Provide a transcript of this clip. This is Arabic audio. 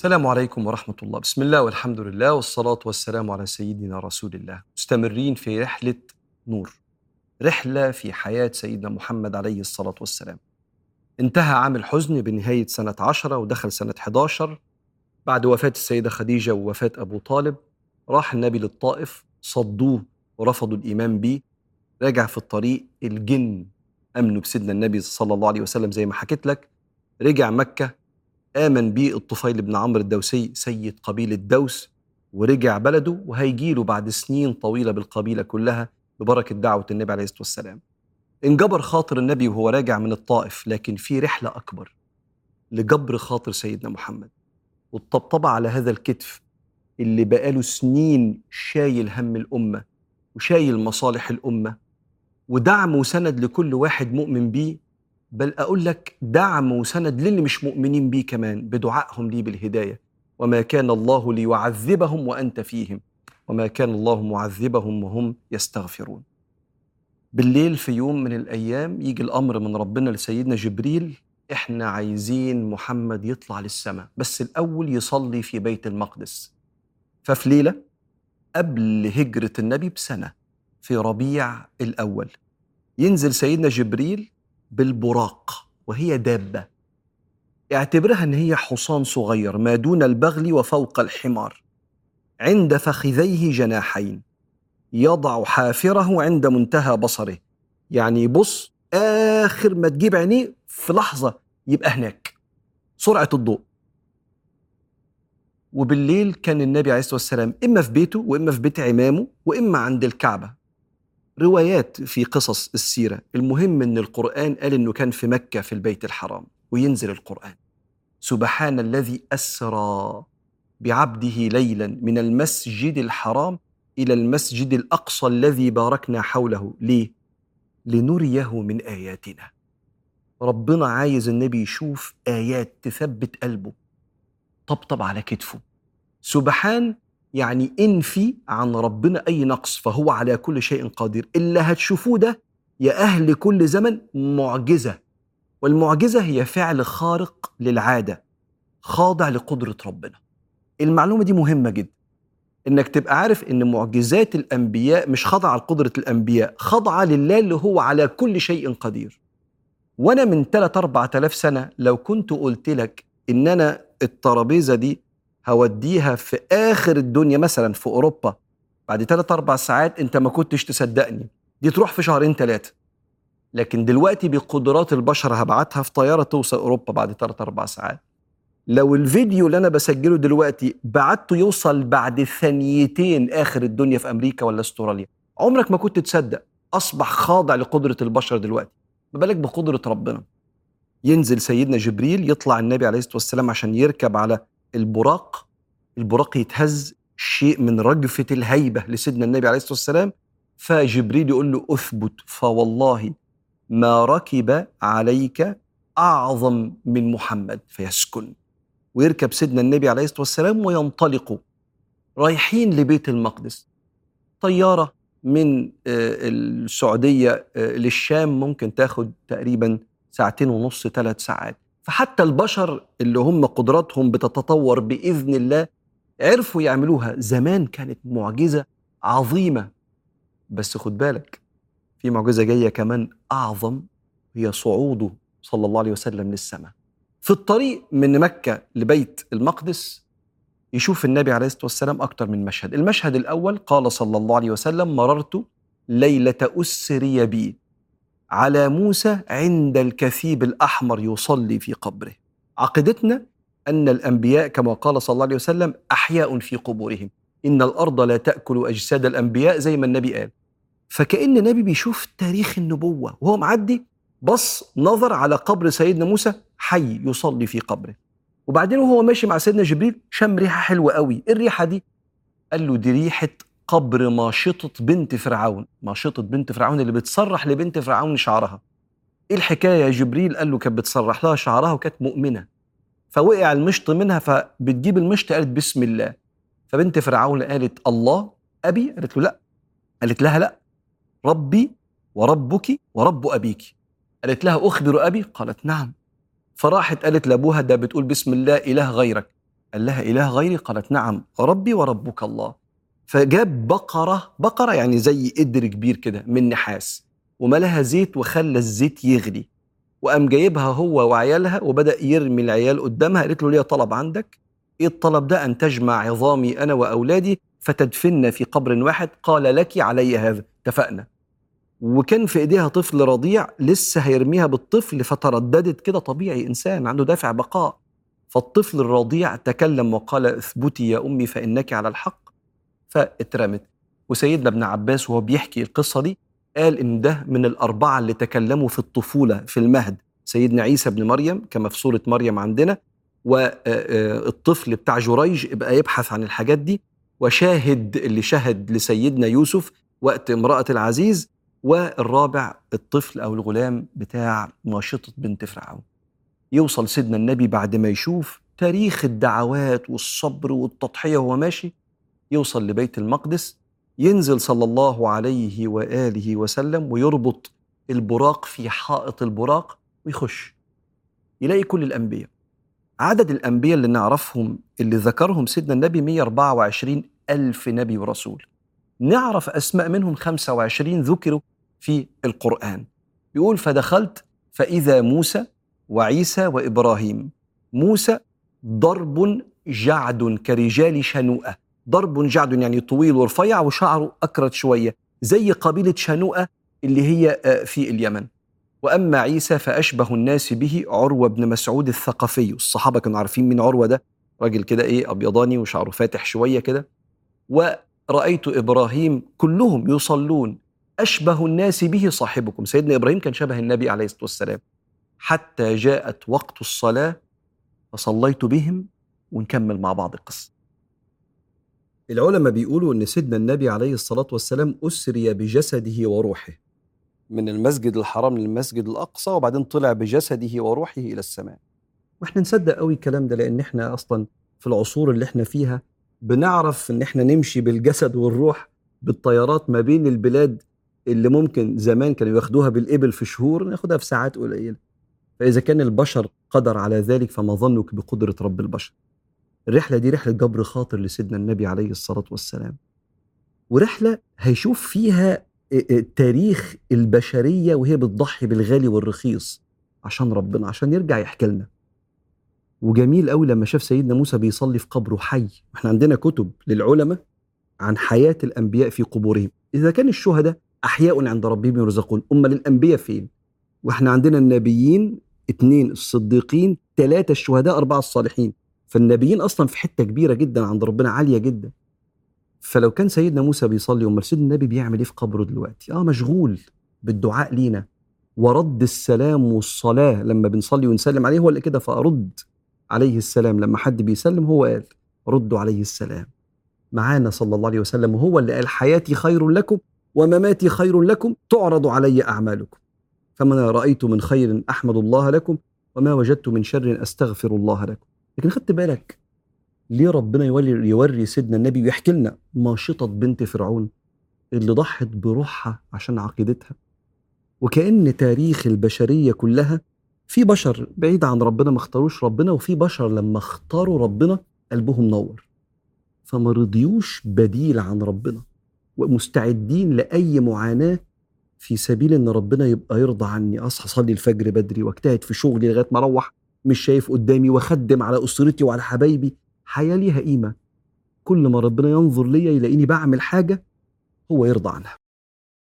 السلام عليكم ورحمة الله. بسم الله والحمد لله والصلاة والسلام على سيدنا رسول الله. مستمرين في رحلة نور. رحلة في حياة سيدنا محمد عليه الصلاة والسلام. انتهى عام الحزن بنهاية سنة عشرة ودخل سنة 11 بعد وفاة السيدة خديجة ووفاة أبو طالب راح النبي للطائف صدوه ورفضوا الإيمان به رجع في الطريق الجن أمنوا بسيدنا النبي صلى الله عليه وسلم زي ما حكيت لك. رجع مكة آمن بيه الطفيل بن عمرو الدوسي سيد قبيلة دوس ورجع بلده وهيجيله بعد سنين طويلة بالقبيلة كلها ببركة دعوة النبي عليه الصلاة والسلام. انجبر خاطر النبي وهو راجع من الطائف لكن في رحلة أكبر لجبر خاطر سيدنا محمد. والطبطبة على هذا الكتف اللي بقاله سنين شايل هم الأمة وشايل مصالح الأمة ودعم وسند لكل واحد مؤمن بيه بل أقول لك دعم وسند للي مش مؤمنين بيه كمان بدعائهم لي بالهداية. وما كان الله ليعذبهم وأنت فيهم وما كان الله معذبهم وهم يستغفرون. بالليل في يوم من الأيام يجي الأمر من ربنا لسيدنا جبريل إحنا عايزين محمد يطلع للسماء بس الأول يصلي في بيت المقدس. ففي ليلة قبل هجرة النبي بسنة في ربيع الأول ينزل سيدنا جبريل بالبراق وهي دابة. اعتبرها إن هي حصان صغير ما دون البغل وفوق الحمار. عند فخذيه جناحين. يضع حافره عند منتهى بصره. يعني بص آخر ما تجيب عينيه في لحظة يبقى هناك. سرعة الضوء. وبالليل كان النبي عليه الصلاة والسلام إما في بيته وإما في بيت عمامه وإما عند الكعبة. روايات في قصص السيرة. المهم إن القرآن قال إنه كان في مكة في البيت الحرام وينزل القرآن. سبحان الذي أسرى بعبده ليلا من المسجد الحرام إلى المسجد الأقصى الذي باركنا حوله. ليه؟ لنريه من آياتنا. ربنا عايز النبي يشوف آيات تثبت قلبه. طبطب على كتفه. سبحان يعني انفي عن ربنا أي نقص فهو على كل شيء قدير. اللي هتشوفوه ده يا أهل كل زمن معجزة والمعجزة هي فعل خارق للعادة خاضع لقدرة ربنا. المعلومة دي مهمة جدا. إنك تبقى عارف إن معجزات الأنبياء مش خاضعة لقدره الأنبياء خاضعة لله اللي هو على كل شيء قدير. وأنا من 3 4000 سنة لو كنت قلت لك إن أنا الترابيزة دي هوديها في آخر الدنيا مثلا في أوروبا. بعد 3 4 ساعات أنت ما كنتش تصدقني. دي تروح في شهرين ثلاثة لكن دلوقتي بقدرات البشر هبعتها في طيارة توصل أوروبا بعد 3 4 ساعات. لو الفيديو اللي أنا بسجله دلوقتي بعته يوصل بعد ثانيتين آخر الدنيا في أمريكا ولا أستراليا عمرك ما كنت تصدق. أصبح خاضع لقدرة البشر دلوقتي. ما بالك بقدرة ربنا؟ ينزل سيدنا جبريل يطلع النبي عليه الصلاة والسلام عشان يركب على البراق البراق يتهز شيء من رجفة الهيبة لسيدنا النبي عليه الصلاة والسلام فجبريل يقول له أثبت فوالله ما ركب عليك أعظم من محمد فيسكن. ويركب سيدنا النبي عليه الصلاة والسلام وينطلقوا رايحين لبيت المقدس. طيارة من آه، السعودية آه، للشام ممكن تاخد تقريبا ساعتين ونص ثلاث ساعات. فحتى البشر اللي هم قدراتهم بتتطور بإذن الله عرفوا يعملوها. زمان كانت معجزة عظيمة. بس خد بالك في معجزة جاية كمان أعظم هي صعوده صلى الله عليه وسلم للسماء. في الطريق من مكة لبيت المقدس يشوف النبي عليه الصلاة والسلام أكتر من مشهد. المشهد الأول قال صلى الله عليه وسلم مررت ليلة أسري بي. على موسى عند الكثيب الأحمر يصلي في قبره. عقيدتنا أن الأنبياء كما قال صلى الله عليه وسلم أحياء في قبورهم. إن الأرض لا تأكل أجساد الأنبياء زي ما النبي قال. فكأن النبي بيشوف تاريخ النبوة وهو معدي بص نظر على قبر سيدنا موسى حي يصلي في قبره. وبعدين وهو ماشي مع سيدنا جبريل شم ريحة حلوة قوي. إيه الريحة دي؟ قال له دي ريحة قبر ماشطة بنت فرعون. ماشطة بنت فرعون اللي بتسرح لبنت فرعون شعرها. إيه الحكاية جبريل؟ قال له كانت بتسرح لها شعرها وكانت مؤمنة. فوقع المشط منها فبتجيب المشط قالت بسم الله. فبنت فرعون قالت الله؟ أبي؟ قالت له لا. قالت لها لا. ربي وربك ورب أبيك. قالت لها أخبر أبي؟ قالت نعم. فراحت قالت لأبوها ده بتقول بسم الله إله غيرك. قال لها إله غيري؟ قالت نعم. ربي وربك الله. فجاب بقرة بقرة يعني زي قدر كبير كده من نحاس وملها زيت وخلى الزيت يغلي. وقام جايبها هو وعيالها وبدأ يرمي العيال قدامها قالت له ليه طلب عندك؟ إيه الطلب ده؟ أن تجمع عظامي أنا وأولادي فتدفن في قبر واحد قال لك علي هذا. اتفقنا. وكان في إيديها طفل رضيع لسه هيرميها بالطفل فترددت كده. طبيعي إنسان عنده دافع بقاء. فالطفل الرضيع تكلم وقال اثبتي يا أمي فإنك على الحق. فاترمت. وسيدنا ابن عباس وهو بيحكي القصة دي قال إن ده من الأربعة اللي تكلموا في الطفولة في المهد. سيدنا عيسى بن مريم كما في سورة مريم عندنا والطفل بتاع جريج يبقى يبحث عن الحاجات دي وشاهد اللي شهد لسيدنا يوسف وقت امرأة العزيز والرابع الطفل أو الغلام بتاع ماشطة بنت فرعون. يوصل سيدنا النبي بعد ما يشوف تاريخ الدعوات والصبر والتضحية وهو ماشي يوصل لبيت المقدس ينزل صلى الله عليه وآله وسلم ويربط البراق في حائط البراق ويخش يلاقي كل الأنبياء. عدد الأنبياء اللي نعرفهم اللي ذكرهم سيدنا النبي 124 ألف نبي ورسول. نعرف أسماء منهم 25 ذكروا في القرآن. يقول فدخلت فإذا موسى وعيسى وإبراهيم. موسى ضرب جعد كرجال شنوءة. ضرب جعد يعني طويل ورفيع وشعره أكرت شوية زي قبيلة شنوءة اللي هي آه، في اليمن. وأما عيسى فأشبه الناس به عروة بن مسعود الثقفي. الصحابة كانوا عارفين مين عروة ده؟ راجل كده إيه أبيضاني وشعره فاتح شوية كده. ورأيت إبراهيم كلهم يصلون. أشبه الناس به صاحبكم. سيدنا إبراهيم كان شبه النبي عليه الصلاة والسلام. حتى جاءت وقت الصلاة فصليت بهم ونكمل مع بعض القصة. العلماء بيقولوا إن سيدنا النبي عليه الصلاة والسلام أسري بجسده وروحه. من المسجد الحرام للمسجد الأقصى وبعدين طلع بجسده وروحه إلى السماء. وإحنا نصدق قوي الكلام ده لأن إحنا أصلا في العصور اللي إحنا فيها بنعرف إن إحنا نمشي بالجسد والروح بالطيارات ما بين البلاد اللي ممكن زمان كانوا ياخدوها بالإبل في شهور ناخدها في ساعات قليلة. فإذا كان البشر قدر على ذلك فما ظنك بقدرة رب البشر. الرحلة دي رحلة جبر خاطر لسيدنا النبي عليه الصلاة والسلام. ورحلة هيشوف فيها تاريخ البشرية وهي بتضحي بالغالي والرخيص عشان ربنا عشان يرجع يحكي لنا. وجميل قوي لما شاف سيدنا موسى بيصلي في قبره حي. إحنا عندنا كتب للعلماء عن حياة الأنبياء في قبورهم. إذا كان الشهداء أحياء عند ربهم يرزقون. أمال الأنبياء فين؟ وإحنا عندنا النبيين اثنين الصديقين ثلاثة الشهداء أربعة الصالحين. فالنبيين أصلا في حتة كبيرة جدا عند ربنا عالية جدا. فلو كان سيدنا موسى بيصلي امال سيدنا النبي بيعمل إيه في قبره دلوقتي؟ آه مشغول بالدعاء لينا. ورد السلام والصلاة لما بنصلي ونسلم عليه هو اللي كده فأرد عليه السلام. لما حد بيسلم هو قال ردوا عليه السلام. معانا صلى الله عليه وسلم وهو اللي قال حياتي خير لكم ومماتي خير لكم تعرض علي أعمالكم. فما رأيت من خير أحمد الله لكم وما وجدت من شر أستغفر الله لكم. لكن خدت بالك ليه ربنا يوري يوري سيدنا النبي ويحكي لنا ماشطة بنت فرعون اللي ضحت بروحها عشان عقيدتها؟ وكأن تاريخ البشرية كلها في بشر بعيد عن ربنا ما اختاروش ربنا وفي بشر لما اختاروا ربنا قلبهم نور. فما رضيوش بديل عن ربنا ومستعدين لأي معاناة في سبيل إن ربنا يبقى يرضى عني أصحى أصلي الفجر بدري واجتهد في شغلي لغاية ما أروح. مش شايف قدامي واخدم على أسرتي وعلى حبايبي حياة ليها قيمة. كل ما ربنا ينظر ليا يلاقيني بعمل حاجة هو يرضى عنها.